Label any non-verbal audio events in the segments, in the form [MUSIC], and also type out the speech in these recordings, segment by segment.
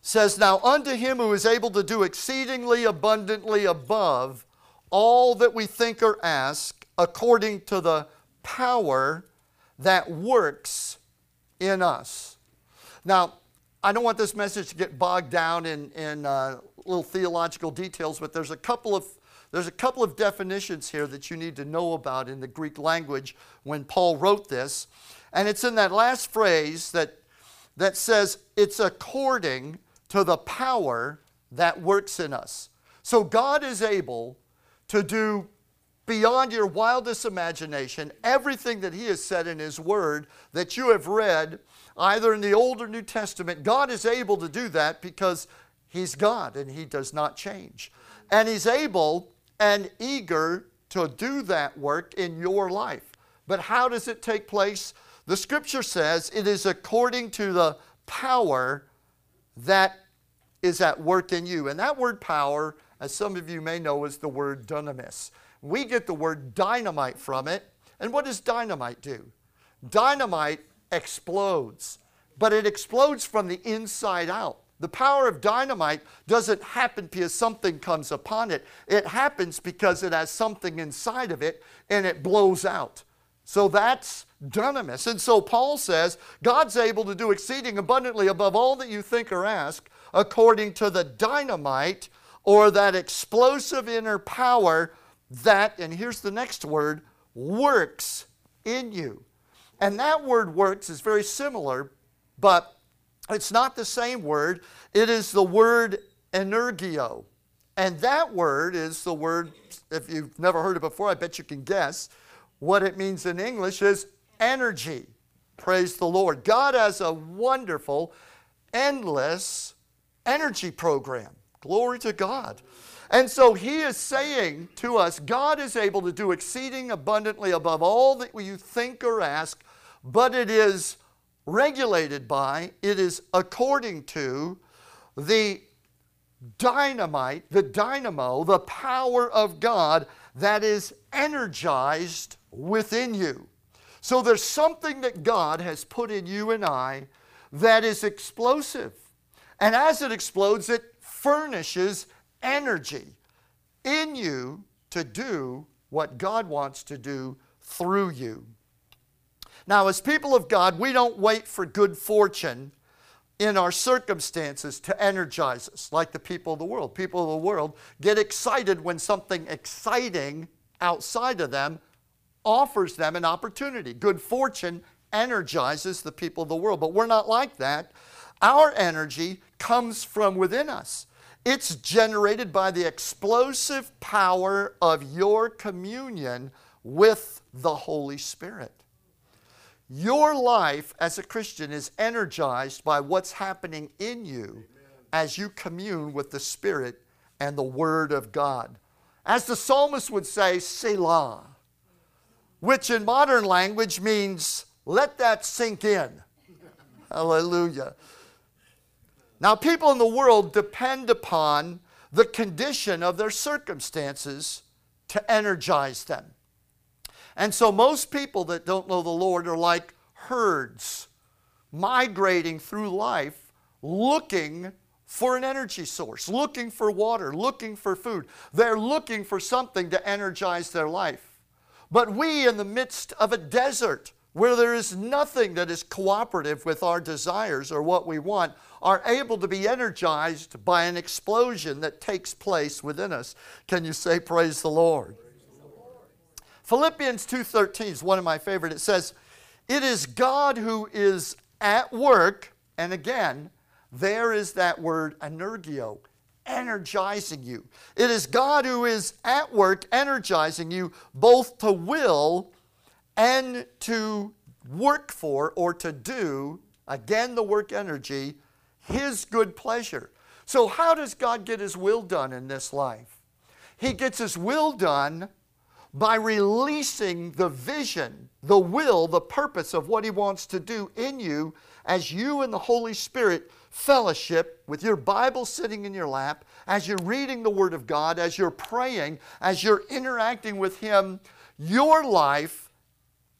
says, Now unto him who is able to do exceedingly abundantly above all that we think or ask, according to the power that works in us. Now, I don't want this message to get bogged down in, in uh, little theological details, but there's a couple of there's a couple of definitions here that you need to know about in the Greek language when Paul wrote this. And it's in that last phrase that, that says, it's according to the power that works in us. So God is able to do beyond your wildest imagination everything that He has said in His Word that you have read either in the Old or New Testament. God is able to do that because He's God and He does not change. And He's able and eager to do that work in your life. But how does it take place? The scripture says it is according to the power that is at work in you. And that word power, as some of you may know, is the word dunamis. We get the word dynamite from it. And what does dynamite do? Dynamite explodes, but it explodes from the inside out. The power of dynamite doesn't happen because something comes upon it. It happens because it has something inside of it and it blows out. So that's dunamis. And so Paul says God's able to do exceeding abundantly above all that you think or ask according to the dynamite or that explosive inner power that, and here's the next word, works in you. And that word works is very similar, but it's not the same word. It is the word energio. And that word is the word, if you've never heard it before, I bet you can guess. What it means in English is energy. Praise the Lord. God has a wonderful, endless energy program. Glory to God. And so he is saying to us God is able to do exceeding abundantly above all that you think or ask, but it is regulated by, it is according to the dynamite, the dynamo, the power of God that is energized within you. So there's something that God has put in you and I that is explosive. And as it explodes, it furnishes energy in you to do what God wants to do through you. Now, as people of God, we don't wait for good fortune in our circumstances to energize us like the people of the world. People of the world get excited when something exciting outside of them offers them an opportunity. Good fortune energizes the people of the world, but we're not like that. Our energy comes from within us. It's generated by the explosive power of your communion with the Holy Spirit. Your life as a Christian is energized by what's happening in you Amen. as you commune with the Spirit and the Word of God. As the psalmist would say, Selah, which in modern language means let that sink in. Hallelujah. Now, people in the world depend upon the condition of their circumstances to energize them. And so most people that don't know the Lord are like herds migrating through life looking for an energy source, looking for water, looking for food. They're looking for something to energize their life. But we, in the midst of a desert where there is nothing that is cooperative with our desires or what we want, are able to be energized by an explosion that takes place within us. Can you say, Praise the Lord? Philippians 2:13 is one of my favorite. It says, "It is God who is at work," and again, there is that word energio, energizing you. It is God who is at work energizing you both to will and to work for or to do, again the work energy, his good pleasure. So how does God get his will done in this life? He gets his will done by releasing the vision, the will, the purpose of what He wants to do in you as you and the Holy Spirit fellowship with your Bible sitting in your lap, as you're reading the Word of God, as you're praying, as you're interacting with Him, your life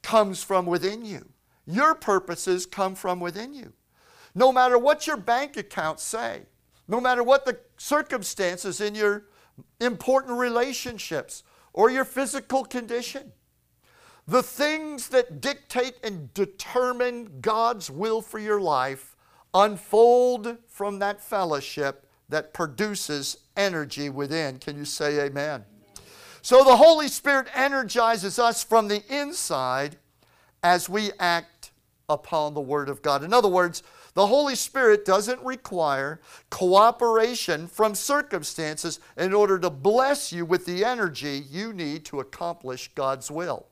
comes from within you. Your purposes come from within you. No matter what your bank accounts say, no matter what the circumstances in your important relationships or your physical condition. The things that dictate and determine God's will for your life unfold from that fellowship that produces energy within. Can you say amen? So the Holy Spirit energizes us from the inside as we act upon the Word of God. In other words, the Holy Spirit doesn't require cooperation from circumstances in order to bless you with the energy you need to accomplish God's will.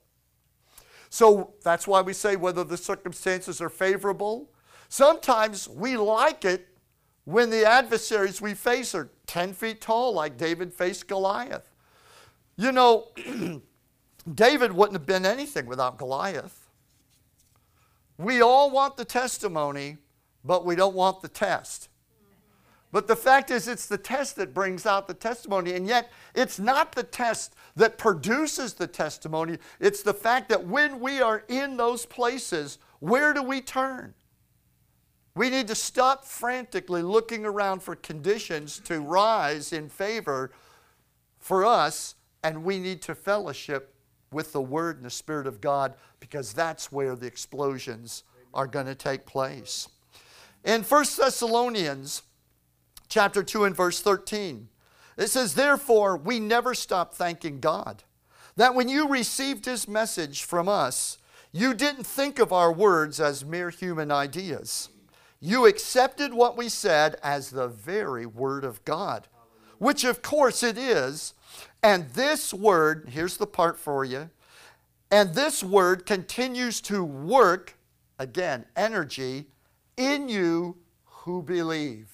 So that's why we say whether the circumstances are favorable. Sometimes we like it when the adversaries we face are 10 feet tall, like David faced Goliath. You know, [CLEARS THROAT] David wouldn't have been anything without Goliath. We all want the testimony, but we don't want the test. But the fact is, it's the test that brings out the testimony. And yet, it's not the test that produces the testimony. It's the fact that when we are in those places, where do we turn? We need to stop frantically looking around for conditions to rise in favor for us, and we need to fellowship with the Word and the Spirit of God because that's where the explosions are going to take place. In 1 Thessalonians chapter 2 and verse 13, it says, Therefore, we never stop thanking God that when you received His message from us, you didn't think of our words as mere human ideas you accepted what we said as the very Word of God, which of course it is. And this Word, here's the part for you, and this Word continues to work, again, energy, in you who believe.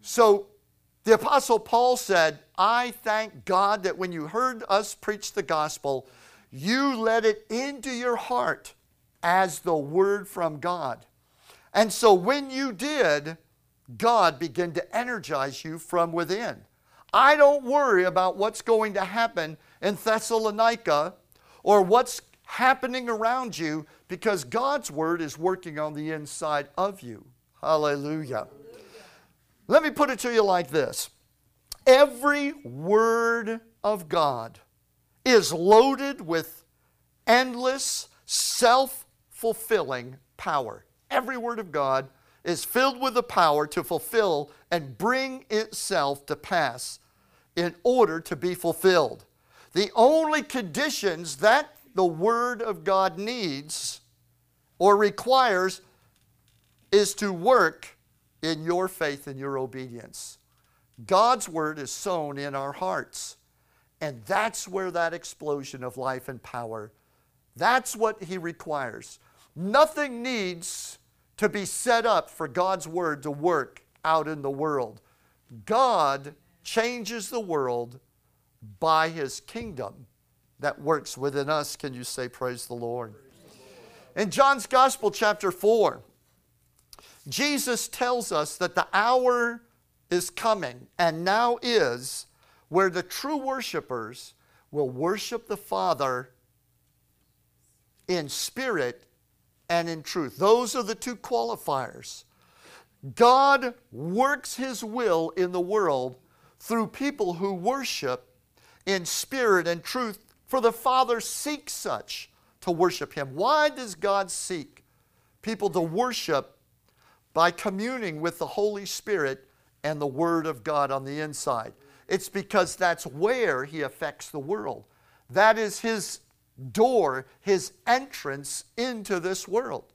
So the Apostle Paul said, I thank God that when you heard us preach the gospel, you let it into your heart as the word from God. And so when you did, God began to energize you from within. I don't worry about what's going to happen in Thessalonica or what's happening around you because God's word is working on the inside of you. Hallelujah. Let me put it to you like this every word of God is loaded with endless, self fulfilling power every word of God is filled with the power to fulfill and bring itself to pass in order to be fulfilled. The only conditions that the Word of God needs or requires is to work in your faith and your obedience. God's Word is sown in our hearts. And that's where that explosion of life and power, that's what He requires. Nothing needs to be set up for God's Word to work out in the world. God changes the world by His kingdom that works within us. Can you say, Praise the Lord? In John's Gospel, chapter 4, Jesus tells us that the hour is coming and now is where the true worshipers will worship the Father in spirit and in truth. Those are the two qualifiers. God works His will in the world through people who worship in spirit and truth, for the Father seeks such to worship Him. Why does God seek people to worship by communing with the Holy Spirit and the Word of God on the inside? It's because that's where He affects the world. That is His door, his entrance into this world.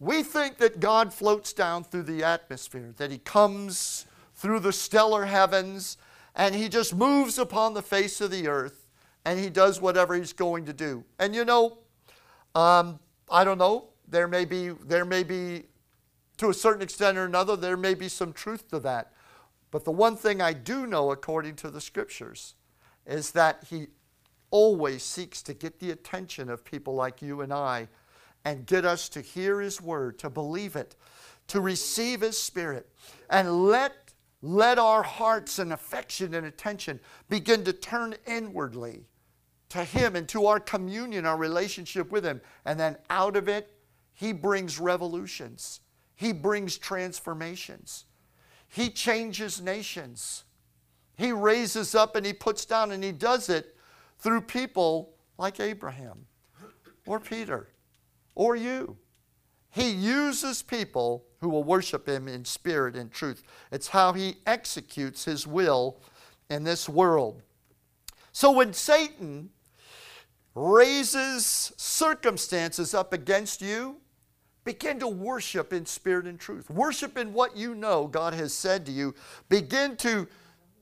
We think that God floats down through the atmosphere, that he comes through the stellar heavens, and he just moves upon the face of the earth, and he does whatever he's going to do. And you know, um, I don't know, there may be, there may be, to a certain extent or another, there may be some truth to that. But the one thing I do know, according to the scriptures, is that he always seeks to get the attention of people like you and I and get us to hear His word, to believe it, to receive His Spirit, and let, let our hearts and affection and attention begin to turn inwardly to Him and to our communion, our relationship with Him. And then out of it, He brings revolutions. He brings transformations. He changes nations. He raises up and he puts down, and he does it through people like Abraham or Peter or you. He uses people who will worship him in spirit and truth. It's how he executes his will in this world. So when Satan raises circumstances up against you, begin to worship in spirit and truth. Worship in what you know God has said to you. Begin to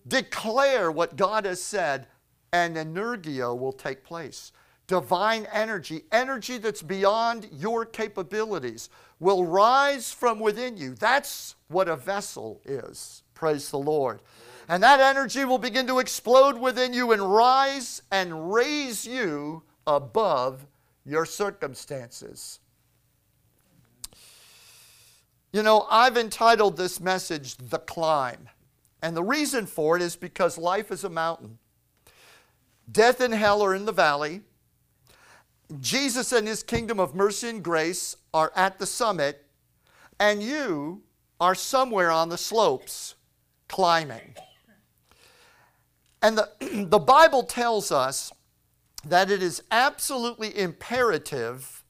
declare what God has said, and energio will take place. Divine energy, energy that's beyond your capabilities, will rise from within you. That's what a vessel is. Praise the Lord. And that energy will begin to explode within you and rise and raise you above your circumstances. You know, I've entitled this message The Climb. And the reason for it is because life is a mountain. Death and hell are in the valley. Jesus and his kingdom of mercy and grace are at the summit, and you are somewhere on the slopes climbing. And the, [CLEARS THROAT] the Bible tells us that it is absolutely imperative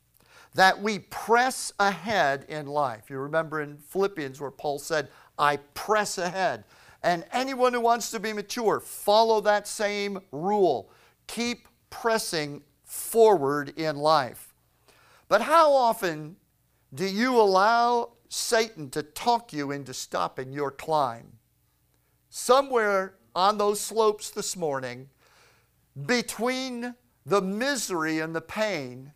that we press ahead in life. You remember in Philippians where Paul said, I press ahead. And anyone who wants to be mature, follow that same rule. Keep pressing forward in life. But how often do you allow Satan to talk you into stopping your climb? Somewhere on those slopes this morning, between the misery and the pain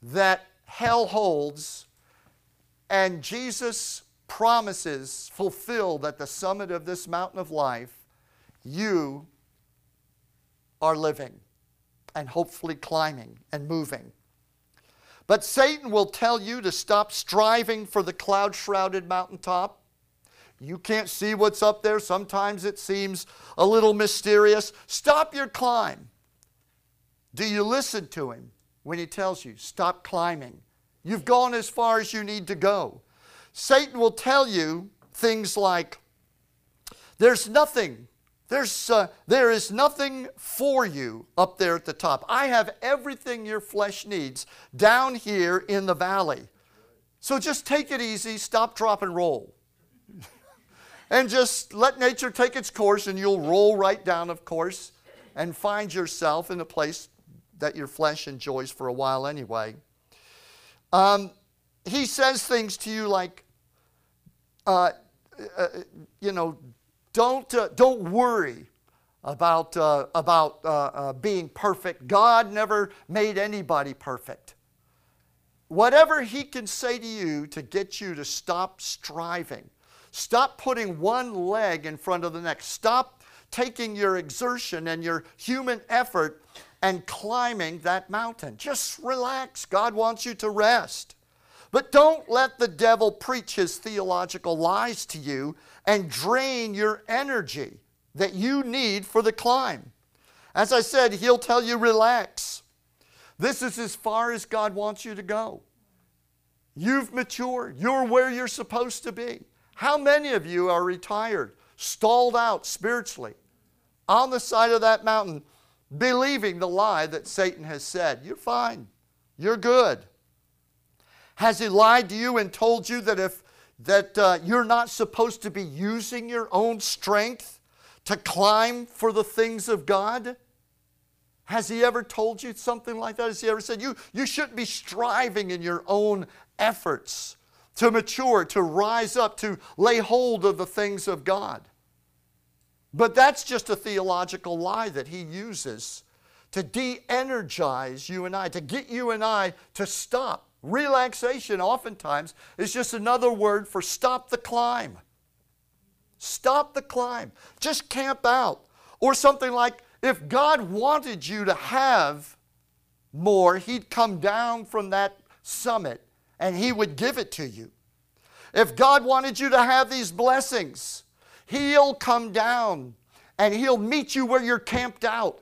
that hell holds and Jesus promises fulfilled at the summit of this mountain of life, you are living and hopefully climbing and moving. But Satan will tell you to stop striving for the cloud shrouded mountaintop you can't see what's up there. Sometimes it seems a little mysterious. Stop your climb. Do you listen to him when he tells you, stop climbing? You've gone as far as you need to go. Satan will tell you things like, there's nothing, there's, uh, there is nothing for you up there at the top. I have everything your flesh needs down here in the valley. So just take it easy, stop, drop, and roll [LAUGHS] and just let nature take its course, and you'll roll right down, of course, and find yourself in a place that your flesh enjoys for a while anyway. Um, he says things to you like, uh, uh, you know, don't, uh, don't worry about, uh, about uh, uh, being perfect. God never made anybody perfect. Whatever he can say to you to get you to stop striving, Stop putting one leg in front of the next. Stop taking your exertion and your human effort and climbing that mountain. Just relax. God wants you to rest. But don't let the devil preach his theological lies to you and drain your energy that you need for the climb. As I said, he'll tell you, relax. This is as far as God wants you to go. You've matured. You're where you're supposed to be. How many of you are retired, stalled out spiritually, on the side of that mountain, believing the lie that Satan has said? You're fine. You're good. Has he lied to you and told you that if that uh, you're not supposed to be using your own strength to climb for the things of God? Has he ever told you something like that? Has he ever said you, you shouldn't be striving in your own efforts? to mature, to rise up, to lay hold of the things of God. But that's just a theological lie that he uses to de energize you and I, to get you and I to stop. Relaxation, oftentimes, is just another word for stop the climb. Stop the climb. Just camp out. Or something like if God wanted you to have more, He'd come down from that summit and He would give it to you. If God wanted you to have these blessings, He'll come down and He'll meet you where you're camped out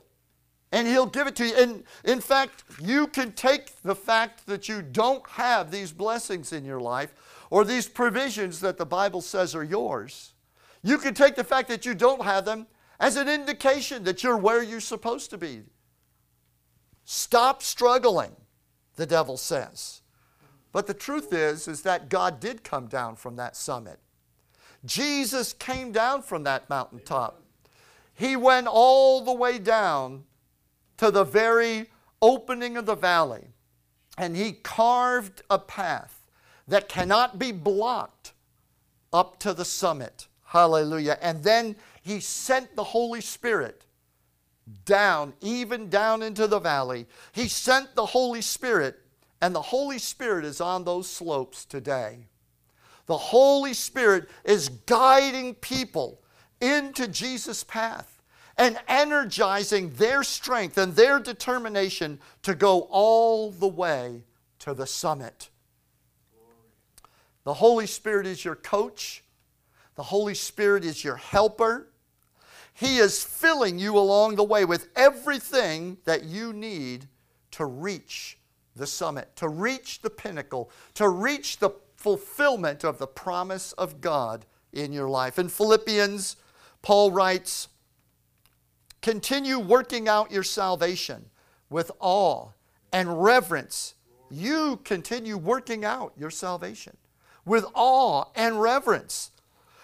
and He'll give it to you. And in fact, you can take the fact that you don't have these blessings in your life, or these provisions that the Bible says are yours. You can take the fact that you don't have them as an indication that you're where you're supposed to be. Stop struggling, the devil says. But the truth is is that God did come down from that summit. Jesus came down from that mountaintop. He went all the way down to the very opening of the valley and he carved a path that cannot be blocked up to the summit. Hallelujah. And then he sent the Holy Spirit down, even down into the valley. He sent the Holy Spirit, and the Holy Spirit is on those slopes today. The Holy Spirit is guiding people into Jesus' path and energizing their strength and their determination to go all the way to the summit. The Holy Spirit is your coach, the Holy Spirit is your helper. He is filling you along the way with everything that you need to reach the summit, to reach the pinnacle, to reach the fulfillment of the promise of God in your life. In Philippians, Paul writes, Continue working out your salvation with awe and reverence. You continue working out your salvation with awe and reverence.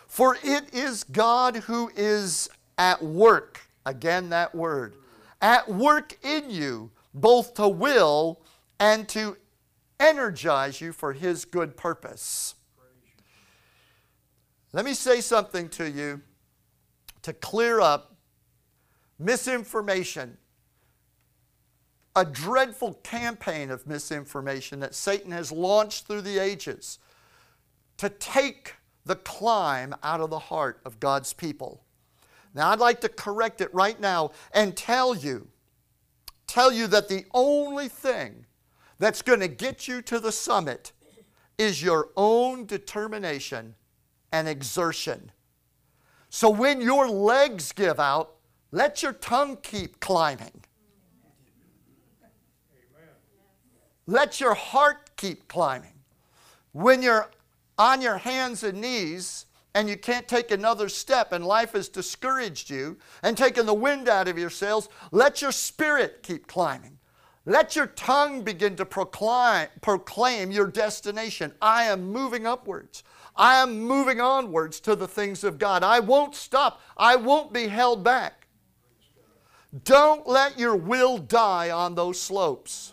For it is God who is at work, again that word, at work in you, both to will and to energize you for His good purpose. Let me say something to you to clear up misinformation, a dreadful campaign of misinformation that Satan has launched through the ages to take the climb out of the heart of God's people. Now, I'd like to correct it right now and tell you, tell you that the only thing that's going to get you to the summit is your own determination and exertion. So when your legs give out, let your tongue keep climbing. Let your heart keep climbing. When you're on your hands and knees and you can't take another step and life has discouraged you and taken the wind out of your sails, let your spirit keep climbing. Let your tongue begin to proclaim, proclaim your destination. I am moving upwards. I am moving onwards to the things of God. I won't stop. I won't be held back. Don't let your will die on those slopes.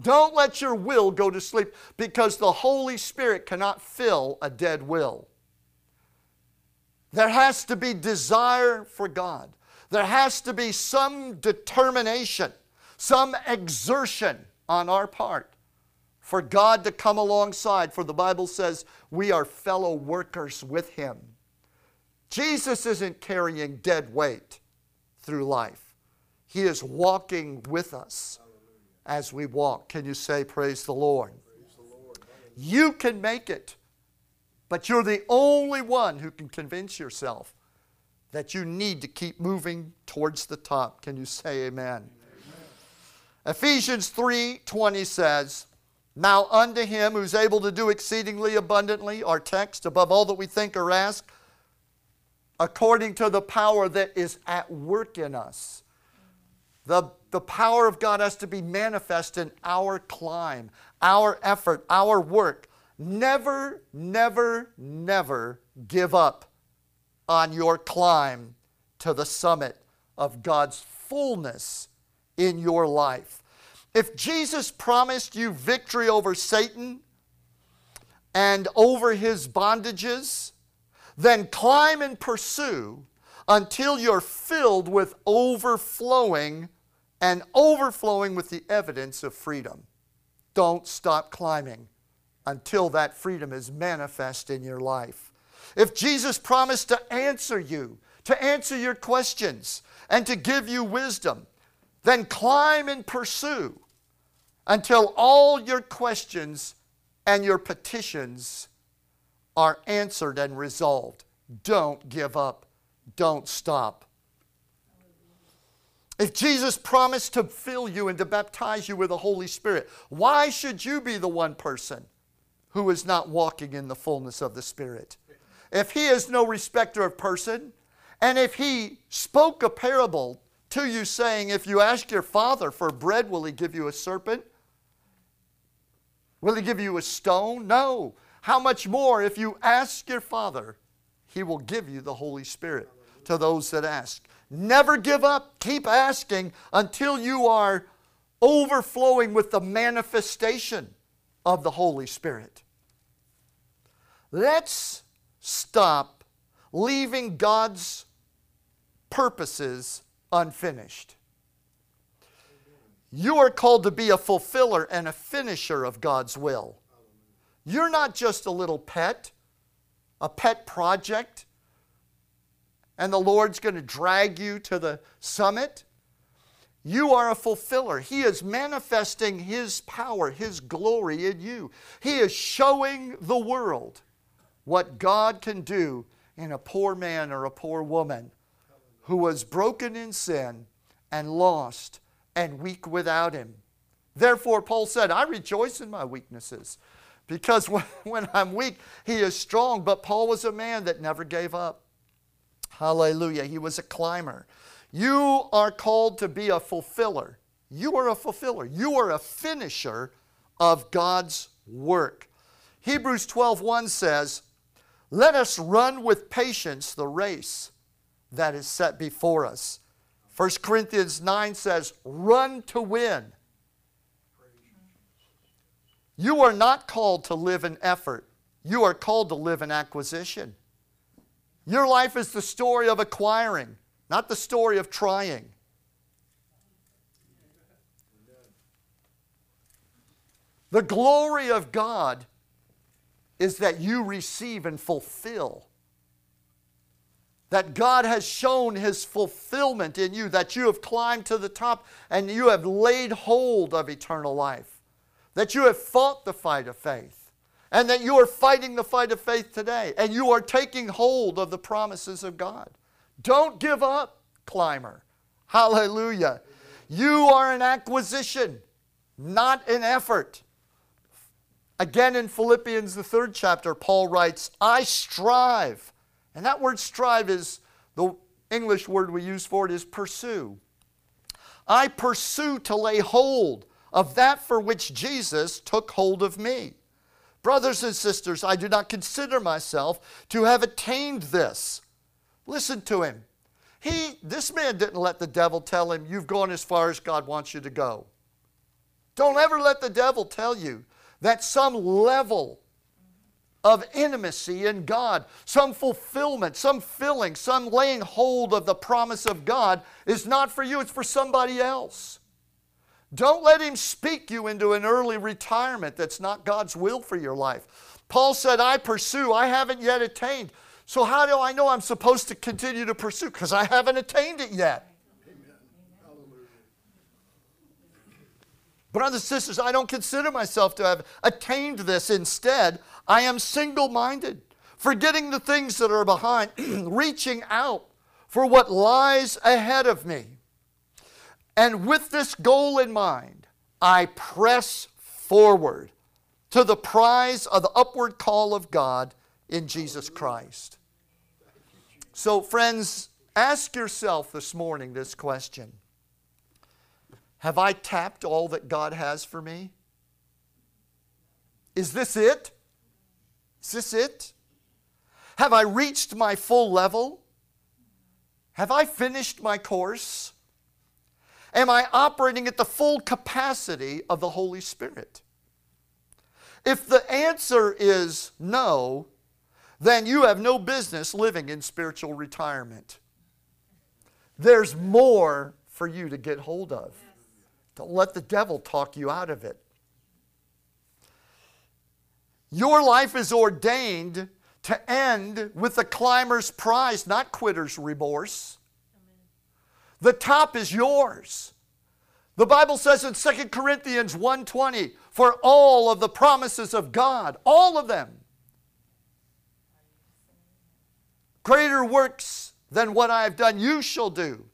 Don't let your will go to sleep because the Holy Spirit cannot fill a dead will. There has to be desire for God. There has to be some determination, some exertion on our part for God to come alongside. For the Bible says we are fellow workers with Him. Jesus isn't carrying dead weight through life. He is walking with us as we walk. Can you say, Praise the Lord? You can make it, but you're the only one who can convince yourself that you need to keep moving towards the top. Can you say amen? amen. Ephesians 3:20 says, "Now unto him who's able to do exceedingly abundantly, our text above all that we think or ask, according to the power that is at work in us. The, the power of God has to be manifest in our climb, our effort, our work. Never, never, never give up on your climb to the summit of God's fullness in your life. If Jesus promised you victory over Satan and over his bondages, then climb and pursue until you're filled with overflowing and overflowing with the evidence of freedom. Don't stop climbing until that freedom is manifest in your life. If Jesus promised to answer you, to answer your questions, and to give you wisdom, then climb and pursue until all your questions and your petitions are answered and resolved. Don't give up. Don't stop. If Jesus promised to fill you and to baptize you with the Holy Spirit, why should you be the one person who is not walking in the fullness of the Spirit. If he is no respecter of person, and if he spoke a parable to you, saying, If you ask your father for bread, will he give you a serpent? Will he give you a stone? No. How much more if you ask your father, he will give you the Holy Spirit to those that ask. Never give up. Keep asking until you are overflowing with the manifestation of the Holy Spirit. Let's stop leaving God's purposes unfinished. You are called to be a fulfiller and a finisher of God's will. You're not just a little pet, a pet project, and the Lord's going to drag you to the summit. You are a fulfiller. He is manifesting His power, His glory in you. He is showing the world what God can do in a poor man or a poor woman who was broken in sin and lost and weak without Him. Therefore, Paul said, I rejoice in my weaknesses because [LAUGHS] when, I'm weak, He is strong. But Paul was a man that never gave up. Hallelujah. He was a climber. You are called to be a fulfiller. You are a fulfiller. You are a finisher of God's work. Hebrews 12:1 says, "Let us run with patience the race that is set before us." 1 Corinthians 9 says, "Run to win." You are not called to live in effort. You are called to live in acquisition. Your life is the story of acquiring not the story of trying. The glory of God is that you receive and fulfill. That God has shown His fulfillment in you, that you have climbed to the top and you have laid hold of eternal life, that you have fought the fight of faith, and that you are fighting the fight of faith today, and you are taking hold of the promises of God. Don't give up, climber. Hallelujah. You are an acquisition, not an effort. Again, in Philippians, the third chapter, Paul writes, I strive. And that word strive is the English word we use for it is pursue. I pursue to lay hold of that for which Jesus took hold of me. Brothers and sisters, I do not consider myself to have attained this. Listen to him. He, this man didn't let the devil tell him, You've gone as far as God wants you to go. Don't ever let the devil tell you that some level of intimacy in God, some fulfillment, some filling, some laying hold of the promise of God is not for you, it's for somebody else. Don't let him speak you into an early retirement that's not God's will for your life. Paul said, I pursue, I haven't yet attained. So, how do I know I'm supposed to continue to pursue? Because I haven't attained it yet. Brothers and sisters, I don't consider myself to have attained this. Instead, I am single minded, forgetting the things that are behind, [CLEARS THROAT] reaching out for what lies ahead of me. And with this goal in mind, I press forward to the prize of the upward call of God in Jesus Christ. So, friends, ask yourself this morning this question Have I tapped all that God has for me? Is this it? Is this it? Have I reached my full level? Have I finished my course? Am I operating at the full capacity of the Holy Spirit? If the answer is no, then you have no business living in spiritual retirement. There's more for you to get hold of. Don't let the devil talk you out of it. Your life is ordained to end with the climber's prize, not quitter's remorse. The top is yours. The Bible says in 2 Corinthians 1:20, for all of the promises of God, all of them Greater works than what I have done you shall do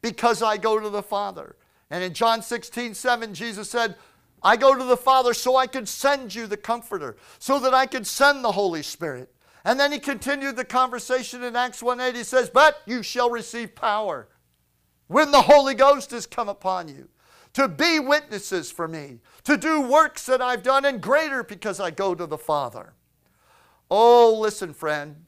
because I go to the Father. And in John 16, 7, Jesus said, I go to the Father so I could send you the Comforter, so that I could send the Holy Spirit. And then he continued the conversation in Acts 1 8. He says, But you shall receive power when the Holy Ghost has come upon you to be witnesses for me, to do works that I've done and greater because I go to the Father. Oh, listen, friend.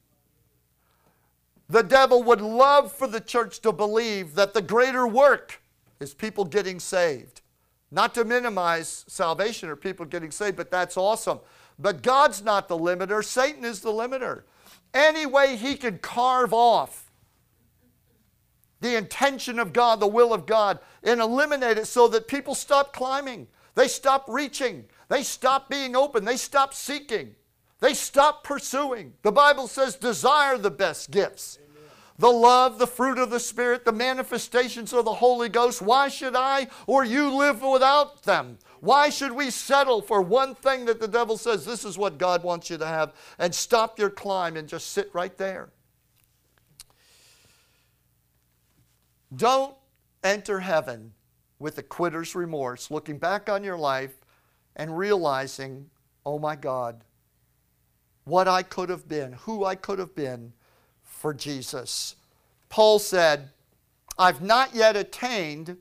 The devil would love for the church to believe that the greater work is people getting saved. Not to minimize salvation or people getting saved, but that's awesome. But God's not the limiter, Satan is the limiter. Any way he can carve off the intention of God, the will of God, and eliminate it so that people stop climbing, they stop reaching, they stop being open, they stop seeking, they stop pursuing. The Bible says, desire the best gifts the love, the fruit of the Spirit, the manifestations of the Holy Ghost. Why should I or you live without them? Why should we settle for one thing that the devil says this is what God wants you to have and stop your climb and just sit right there? Don't enter heaven with a quitter's remorse, looking back on your life and realizing, oh my God, what I could have been, who I could have been for Jesus. Paul said, I've not yet attained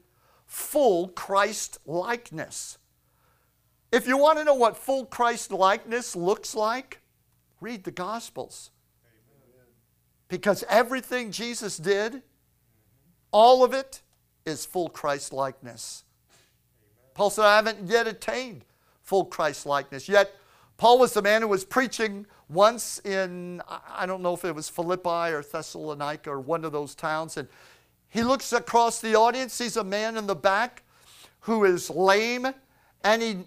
full Christ likeness. If you want to know what full Christ likeness looks like, read the Gospels. Because everything Jesus did, all of it is full Christ likeness. Paul said, I haven't yet attained full Christ likeness. Yet, Paul was the man who was preaching once in, I don't know if it was Philippi or Thessalonica or one of those towns, and he looks across the audience, sees a man in the back who is lame, and he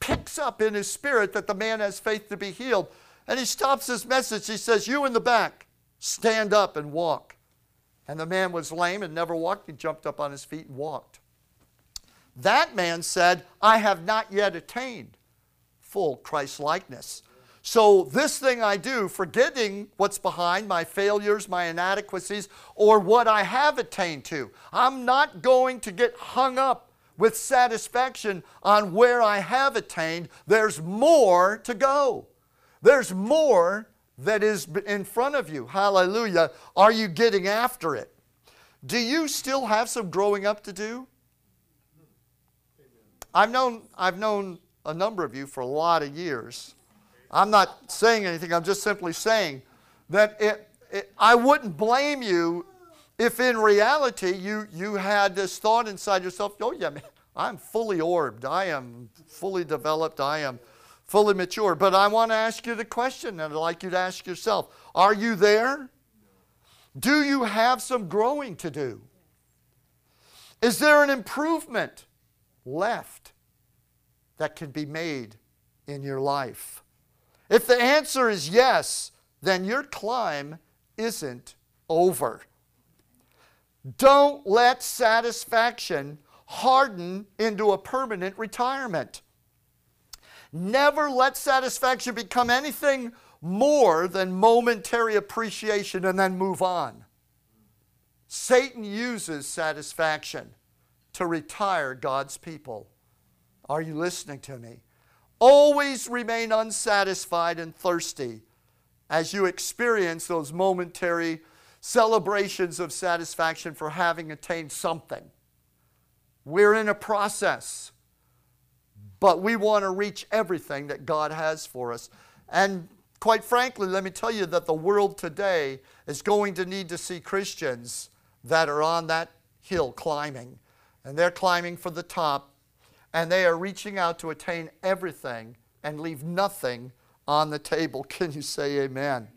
picks up in his spirit that the man has faith to be healed. And he stops his message. He says, You in the back, stand up and walk. And the man was lame and never walked. He jumped up on his feet and walked. That man said, I have not yet attained full Christ likeness. So, this thing I do, forgetting what's behind my failures, my inadequacies, or what I have attained to, I'm not going to get hung up with satisfaction on where I have attained. There's more to go. There's more that is in front of you. Hallelujah. Are you getting after it? Do you still have some growing up to do? I've known, I've known a number of you for a lot of years. I'm not saying anything, I'm just simply saying that it, it, I wouldn't blame you if in reality you, you had this thought inside yourself, oh, yeah, man, I'm fully orbed, I am fully developed, I am fully mature. But I want to ask you the question, and I'd like you to ask yourself Are you there? Do you have some growing to do? Is there an improvement left that can be made in your life? If the answer is yes, then your climb isn't over. Don't let satisfaction harden into a permanent retirement. Never let satisfaction become anything more than momentary appreciation and then move on. Satan uses satisfaction to retire God's people. Are you listening to me? Always remain unsatisfied and thirsty as you experience those momentary celebrations of satisfaction for having attained something. We're in a process, but we want to reach everything that God has for us. And quite frankly, let me tell you that the world today is going to need to see Christians that are on that hill climbing. And they're climbing for the top and they are reaching out to attain everything and leave nothing on the table. [LAUGHS] Can you say amen?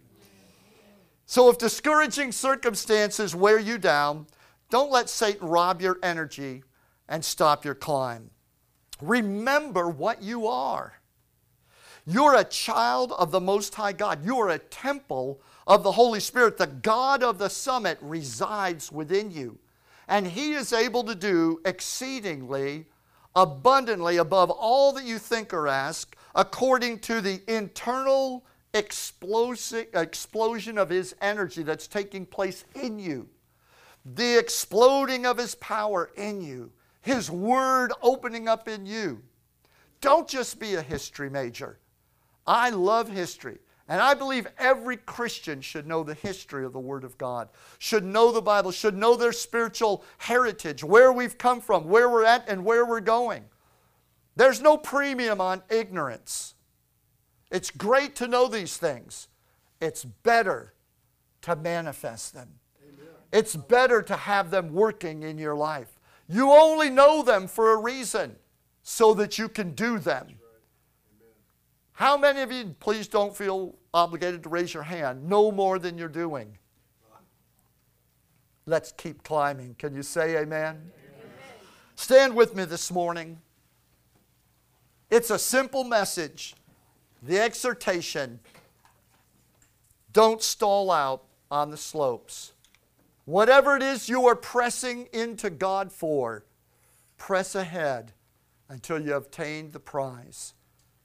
So, if discouraging circumstances wear you down, don't let Satan rob your energy and stop your climb. Remember what you are. You're a child of the Most High God. You are a temple of the Holy Spirit. The God of the summit resides within you. And He is able to do exceedingly abundantly above all that you think or ask, according to the internal explosion of His energy that's taking place in you, the exploding of His power in you, His Word opening up in you. Don't just be a history major. I love history. And I believe every Christian should know the history of the Word of God, should know the Bible, should know their spiritual heritage, where we've come from, where we're at, and where we're going. There's no premium on ignorance. It's great to know these things, it's better to manifest them. Amen. It's better to have them working in your life. You only know them for a reason so that you can do them. How many of you, please don't feel obligated to raise your hand, no more than you're doing? Let's keep climbing. Can you say amen? amen? Stand with me this morning. It's a simple message. The exhortation don't stall out on the slopes. Whatever it is you are pressing into God for, press ahead until you have obtained the prize.